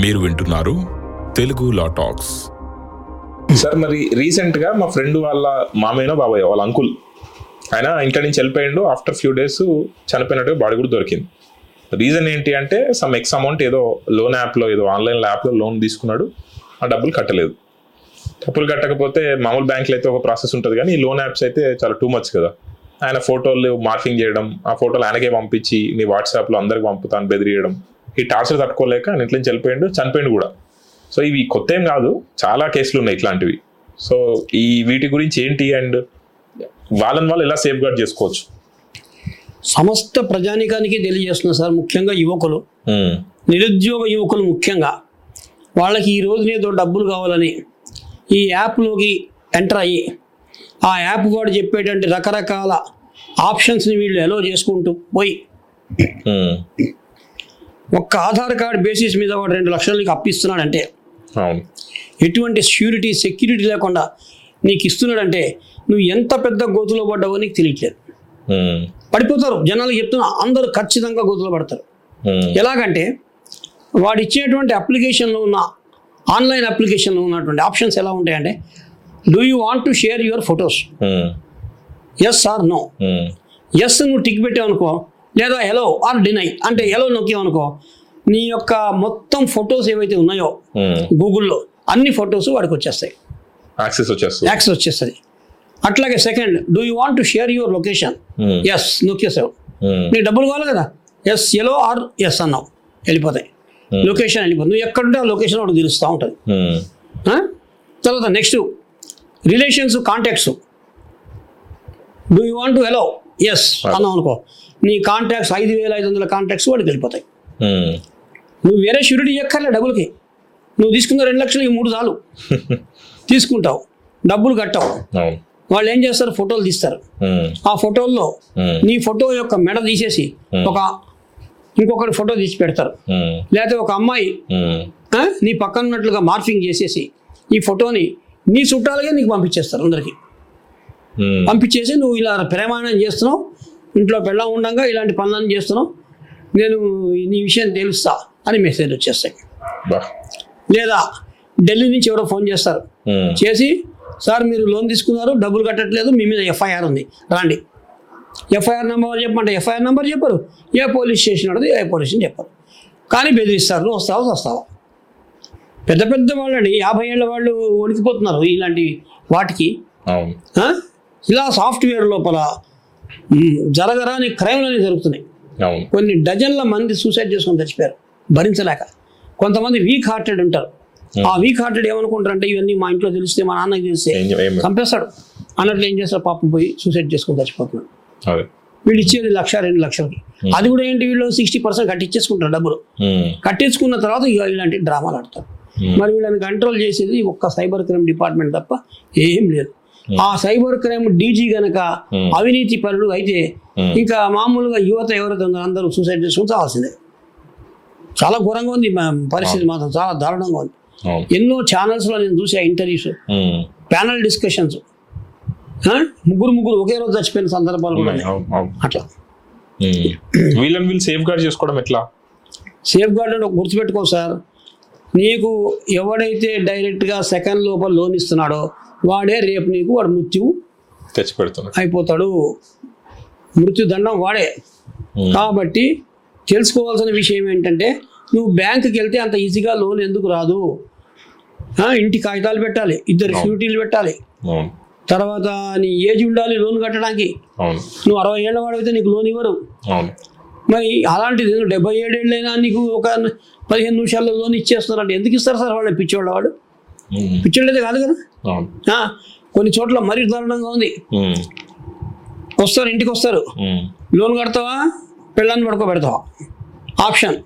మీరు వింటున్నారు Telugu law talks. Sir మరి రీసెంట్గా మా ఫ్రెండ్ వాళ్ళ మామయ్యనో బాబాయ్ వాళ్ళ అంకుల్ ఆయన ఇంటి నుంచి వెళ్ళిపోయిండు. ఆఫ్టర్ ఫ్యూ డేస్ చనిపోయినట్టుగా బాడీ కూడా దొరికింది. రీజన్ ఏంటి అంటే సమ్ ఎక్స్ అమౌంట్ ఏదో లోన్ యాప్లో ఏదో ఆన్లైన్ యాప్లో లోన్ తీసుకున్నాడు. ఆ డబ్బులు కట్టలేదు. డబ్బులు కట్టకపోతే మామూలు బ్యాంకులు అయితే ఒక ప్రాసెస్ ఉంటుంది కానీ ఈ లోన్ యాప్స్ అయితే చాలా టూ మచ్ కదా. ఆయన ఫోటోలు మార్కింగ్ చేయడం ఆ ఫోటోలు ఆయనకే పంపించి నీ వాట్సాప్లో అందరికి పంపుతాను బెదిరియడం. ఈ టార్చర్ తట్టుకోలేక ఇంట్లో నుంచి వెళ్ళిపోయిండు చనిపోయిండు కూడా. సో ఇవి కొత్త ఏం కాదు చాలా కేసులు ఉన్నాయి ఇట్లాంటివి. సో ఈ వీటి గురించి ఏంటి అండ్ వాళ్ళని వాళ్ళు ఎలా సేఫ్ గార్డ్ చేసుకోవచ్చు? సమస్త ప్రజానికానికి తెలియజేస్తున్నా సార్ ముఖ్యంగా యువకులు. నిరుద్యోగ యువకులు ముఖ్యంగా. వాళ్ళకి ఈ రోజున ఏదో డబ్బులు కావాలని ఈ యాప్లోకి ఎంటర్ అయ్యి ఆ యాప్ వాడు చెప్పేటువంటి రకరకాల ఆప్షన్స్ని వీళ్ళు ఎలో చేసుకుంటూ పోయి ఒక్క ఆధార్ కార్డ్ బేసిస్ మీద వాడు రెండు లక్షలు నీకు అప్పిస్తున్నాడంటే ఎటువంటి ష్యూరిటీ సెక్యూరిటీ లేకుండా నీకు ఇస్తున్నాడంటే నువ్వు ఎంత పెద్ద గోతులో పడ్డావో నీకు తెలియట్లేదు. పడిపోతారు. జనాలు చెప్తున్నా అందరూ ఖచ్చితంగా గోతులో పడతారు. ఎలాగంటే వాడు ఇచ్చేటువంటి అప్లికేషన్లో ఉన్న ఆన్లైన్ అప్లికేషన్లో ఉన్నటువంటి ఆప్షన్స్ ఎలా ఉంటాయంటే do you want to share your photos yes or no yes నువ్వు టిక్ పెట్టావనుకో లేదా ఎలో ఆర్ డినై అంటే ఎలో నొక్కావనుకో నీ యొక్క మొత్తం ఫొటోస్ ఏవైతే ఉన్నాయో. గూగుల్లో అన్ని ఫొటోస్ వాడికి వచ్చేస్తాయి యాక్సెస్ వచ్చేస్తుంది. యాక్సెస్ వచ్చేస్తుంది. అట్లాగే second do you want to share your location yes నొక్కేసావు. ఉమ్, నీకు డబ్బులు కావాలి కదా? ఎస్ ఎలో ఆర్ ఎస్ అన్నావు. వెళ్ళిపోతాయి. లొకేషన్ వెళ్ళిపోతుంది నువ్వు ఎక్కడుంటే ఆ లొకేషన్ వాడు తెలుస్తూ ఉంటుంది? తర్వాత next relations contacts do you want to allow yes అన్నావు అనుకో. నీ కాంటాక్ట్స్ ఐదు వేల ఐదు వందల కాంటాక్ట్స్ వాడికి వెళ్ళిపోతాయి. ఉమ్, నువ్వు వేరే షూరిటీ ఎక్కర్లే డబ్బులకి. నువ్వు తీసుకున్న రెండు లక్షలు ఈ మూడు చాలు. తీసుకుంటావు. డబ్బులు కట్టావు. వాళ్ళు ఏం చేస్తారు? ఫోటోలు తీస్తారు. ఉమ్, ఆ ఫోటోల్లో ఉమ్, నీ ఫోటో యొక్క మెడ తీసేసి ఒక ఇంకొకటి ఫోటో తీసి పెడతారు. లేకపోతే ఒక అమ్మాయి నీ పక్కన ఉన్నట్లుగా మార్ఫింగ్ చేసేసి ఈ ఫోటోని నీ చుట్టాలుగా నీకు పంపించేస్తారు అందరికి. పంపించేసి నువ్వు ఇలా ప్రమాణం చేస్తున్నావు ఇంట్లో పెళ్ళం ఉండగా ఇలాంటి పనులను చేస్తున్నావు నేను నీ విషయం తెలుస్తా అని మెసేజ్ వచ్చేస్తాయి. లేదా ఢిల్లీ నుంచి ఎవరో ఫోన్ చేస్తారు. ఉమ్, చేసి సార్ మీరు లోన్ తీసుకున్నారు డబ్బులు కట్టట్లేదు మీ మీద ఎఫ్ఐఆర్ ఉంది. రాండి. ఎఫ్ఐఆర్ నెంబర్ చెప్పమంటే ఎఫ్ఐఆర్ నెంబర్ చెప్పరు. ఏ పోలీస్ స్టేషన్ అడిగి ఏ పోలీస్ స్టేషన్ చెప్పరు. కానీ బెదిరిస్తారు నువ్వు వస్తావా వస్తావా? పెద్ద పెద్ద వాళ్ళండి యాభై ఏళ్ళ వాళ్ళు వణికిపోతున్నారు ఇలాంటి వాటికి? ఇలా సాఫ్ట్వేర్ లోపల జరగరాని క్రైమ్లని జరుగుతున్నాయి. అవును. కొన్ని డజన్ల మంది సూసైడ్ చేసుకొని చచ్చిపోయారు భరించలేక. కొంతమంది వీక్ హార్టెడ్ ఉంటారు. ఆ వీక్ హార్టెడ్ ఏమనుకుంటారంటే ఇవన్నీ మా ఇంట్లో తెలిస్తే మా నాన్నకి తెలిస్తే చంపేస్తాడు. అన్నట్లు ఏం చేస్తారు? పాపం పోయి సూసైడ్ చేసుకొని చచ్చిపోతున్నాడు వీళ్ళు ఇచ్చేది లక్ష రెండు లక్షలకి. అది కూడా ఏంటి? వీళ్ళు సిక్స్టీ పర్సెంట్ కట్టించేసుకుంటారు డబ్బులు. కట్టించుకున్న తర్వాత ఇలాంటి డ్రామాలు ఆడతారు. మరి వీళ్ళని కంట్రోల్ చేసేది ఒక్క సైబర్ క్రైమ్ డిపార్ట్మెంట్ తప్ప ఏం లేదు. ఆ సైబర్ క్రైమ్ డీజీ గనక అవినీతి పరుడు అయితే ఇంకా మామూలుగా యువత ఎవరైతే ఉందో అందరూ సూసైడ్ చేసుకుని చావాల్సిందే. చాలా ఘోరంగా ఉంది పరిస్థితి మాత్రం చాలా దారుణంగా ఉంది. ఎన్నో ఛానల్స్లో నేను చూసే ఇంటర్వ్యూస్ ప్యానల్ డిస్కషన్స్ ముగ్గురు ముగ్గురు ఒకే రోజు చచ్చిపోయిన సందర్భాలు కూడా అట్లా. వీళ్ళని వీళ్ళు సేఫ్ గార్డ్ చేసుకోవడం ఎట్లా? సేఫ్ గార్డ్ అంటే గుర్తుపెట్టుకో సార్. నీకు ఎవడైతే డైరెక్ట్గా సెకండ్ లోపల లోన్ ఇస్తున్నాడో వాడే రేపు నీకు వాడు మృత్యువు తెచ్చి పెడుతున్నారు అయిపోతాడు. మృత్యుదండం వాడే. కాబట్టి తెలుసుకోవాల్సిన విషయం ఏంటంటే నువ్వు బ్యాంకుకి వెళ్తే అంత ఈజీగా లోన్ ఎందుకు రాదు? ఇంటి కాగితాలు పెట్టాలి ఇద్దరు షూరిటీలు పెట్టాలి. తర్వాత నీ ఏజ్ ఉండాలి లోన్ కట్టడానికి. నువ్వు అరవై ఏళ్ళ వాడితే నీకు లోన్ ఇవ్వరు. మరి అలాంటిది డెబ్బై ఏడేళ్ళైనా నీకు ఒక పదిహేను నిమిషాల్లో లోన్ ఇచ్చేస్తున్నారు అంటే ఎందుకు ఇస్తారు సార్ వాళ్ళు పిచ్చోళ్ళ వాడు ఉమ్, పిచ్చోళ్ళైతే కాదు కదా? కొన్ని చోట్ల మరీ దారుణంగా ఉంది. వస్తారు ఇంటికి వస్తారు. లోన్ కడతావా? పిల్లల్ని పడుకోబెడతావా? ఆప్షన్.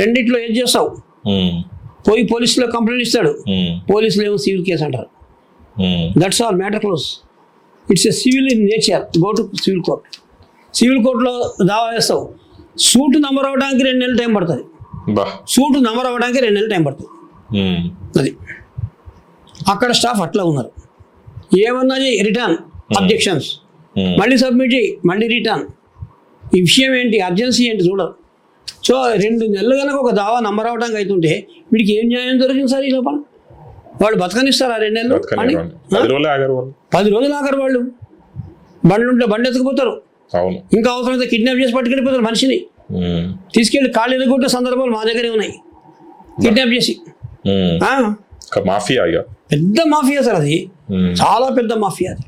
రెండిట్లో ఏం చేస్తావు? పోయి పోలీసులో కంప్లైంట్ ఇస్తాడు. పోలీసులు ఏమో సివిల్ కేసు అంటారు. That's all matter close it's a civil in nature go to civil court civil కోర్టులో దావా వేస్తావు. సూట్ నంబర్ అవ్వడానికి రెండు నెలలు టైం పడుతుంది. సూట్ నంబర్ అవ్వడానికి రెండు నెలలు టైం పడుతుంది. అది. అక్కడ స్టాఫ్ అట్లా ఉన్నారు. ఏమన్నా రిటర్న్ అబ్జెక్షన్స్ ఉమ్, మళ్ళీ సబ్మిట్ చేయి మళ్ళీ రిటర్న్ ఈ విషయం ఏంటి? అర్జెన్సీ ఏంటి చూడరు సో రెండు నెలలు కనుక ఒక దావా నంబర్ అవడానికి అవుతుంటే వీడికి ఏం న్యాయం దొరికింది సార్ ఈ లోపల? వాళ్ళు బతకనిస్తారా రెండు నెలలు? అని? పది రోజులే ఆగారు వాళ్ళు. బండ్లు ఉంటే బండి ఎత్తుకుపోతారు. అవును. ఇంకా అవసరమైతే కిడ్నాప్ చేసి పట్టుకెళ్ళిపోతారు మనిషిని. తీసుకెళ్ళి కాళ్ళు ఎదుగుంటే సందర్భాలు మా దగ్గరే ఉన్నాయి. కిడ్నాప్ చేసి. మాఫియా పెద్ద మాఫియా సార్ అది. చాలా పెద్ద మాఫియా అది.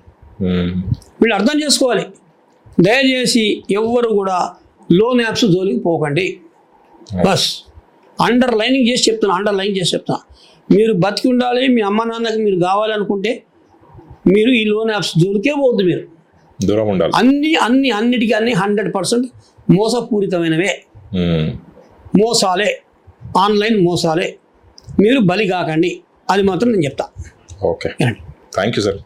వీళ్ళు అర్థం చేసుకోవాలి. దయచేసి ఎవ్వరు కూడా లోన్ యాప్స్ జోలికి పోకండి. బస్. అండర్ లైనింగ్ చేసి చెప్తున్నా అండర్ లైన్ చేసి చెప్తున్నా. మీరు బతికి ఉండాలి మీ అమ్మ నాన్నకి మీరు కావాలనుకుంటే మీరు ఈ లోన్ యాప్స్ జోలికే పోవద్దు మీరు. దూరం ఉండాలి. అన్ని అన్ని అన్నిటికీ అన్ని హండ్రెడ్ పర్సెంట్ మోసపూరితమైనవే. మోసాలే. ఆన్లైన్ మోసాలే. మీరు బలి కాకండి. అది మాత్రం నేను చెప్తా. ఓకే. Thank you sir